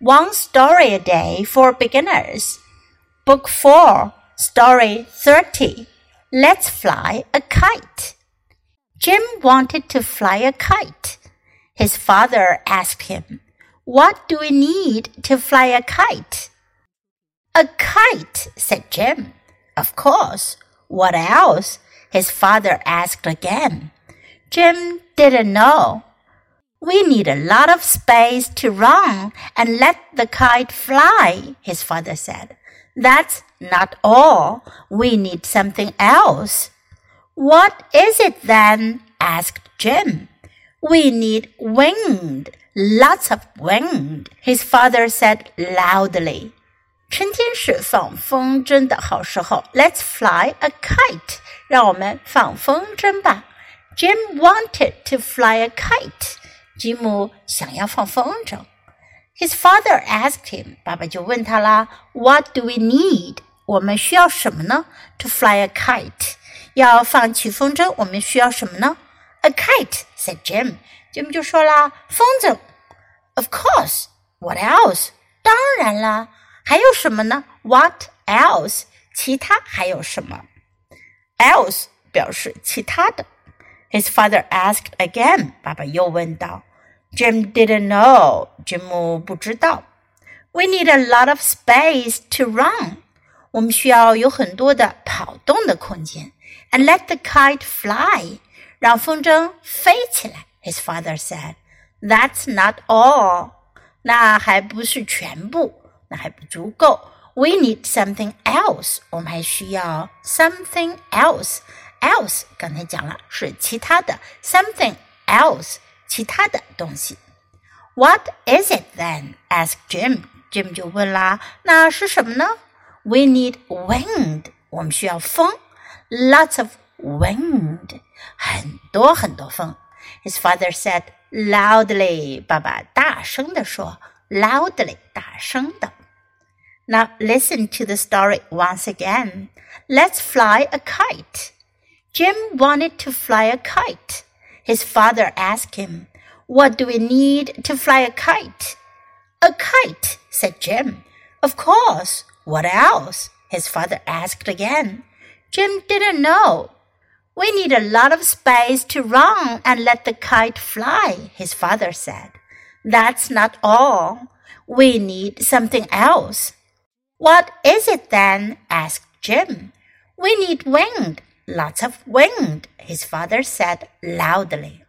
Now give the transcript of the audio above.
One Story a Day for Beginners, Book 4, Story 30. Let's Fly a Kite. Jim wanted to fly a kite. His father asked him, What do we need to fly a kite? A kite, said Jim. Of course. What else? His father asked again. Jim didn't know. We need a lot of space to run and let the kite fly, his father said. That's not all. We need something else. What is it then? asked Jim. We need wind, lots of wind, his father said loudly. 春天是放风筝的好时候。Let's fly a kite. 让我们放风筝吧。Jim wanted to fly a kite. 吉姆想要放风筝。His father asked him，爸爸就问他啦，What do we need？我们需要什么呢？To fly a kite，要放起风筝，我们需要什么呢？A kite，said Jim。Jim 就说啦，风筝。Of course。What else？当然啦，还有什么呢？What else？其他还有什么？Else 表示其他的。his father asked again. 爸爸又问道。Jim didn't know. Jim 不知道。We need a lot of space to run. 我们需要有很多的跑动的空间。And let the kite fly. 让风筝飞起来。His father said. That's not all. 那还不是全部，那还不足够。 We need something else. 我们还需要 something else else 刚才讲了是其他的 something else 其他的东西。What is it then? asked Jim. Jim 就问啦，那是什么呢？We need wind. 我们需要风，lots of wind，很多很多风。His father said loudly. 爸爸大声地说，loudly，大声的。 Now listen to the story once again. Let's fly a kite. Jim wanted to fly a kite. His father asked him, What do we need to fly a kite? A kite, said Jim. Of course. What else? His father asked again. Jim didn't know. We need a lot of space to run and let the kite fly, his father said. That's not all. We need something else. What is it then? asked Jim. We need wind, Lots of wind, his father said loudly.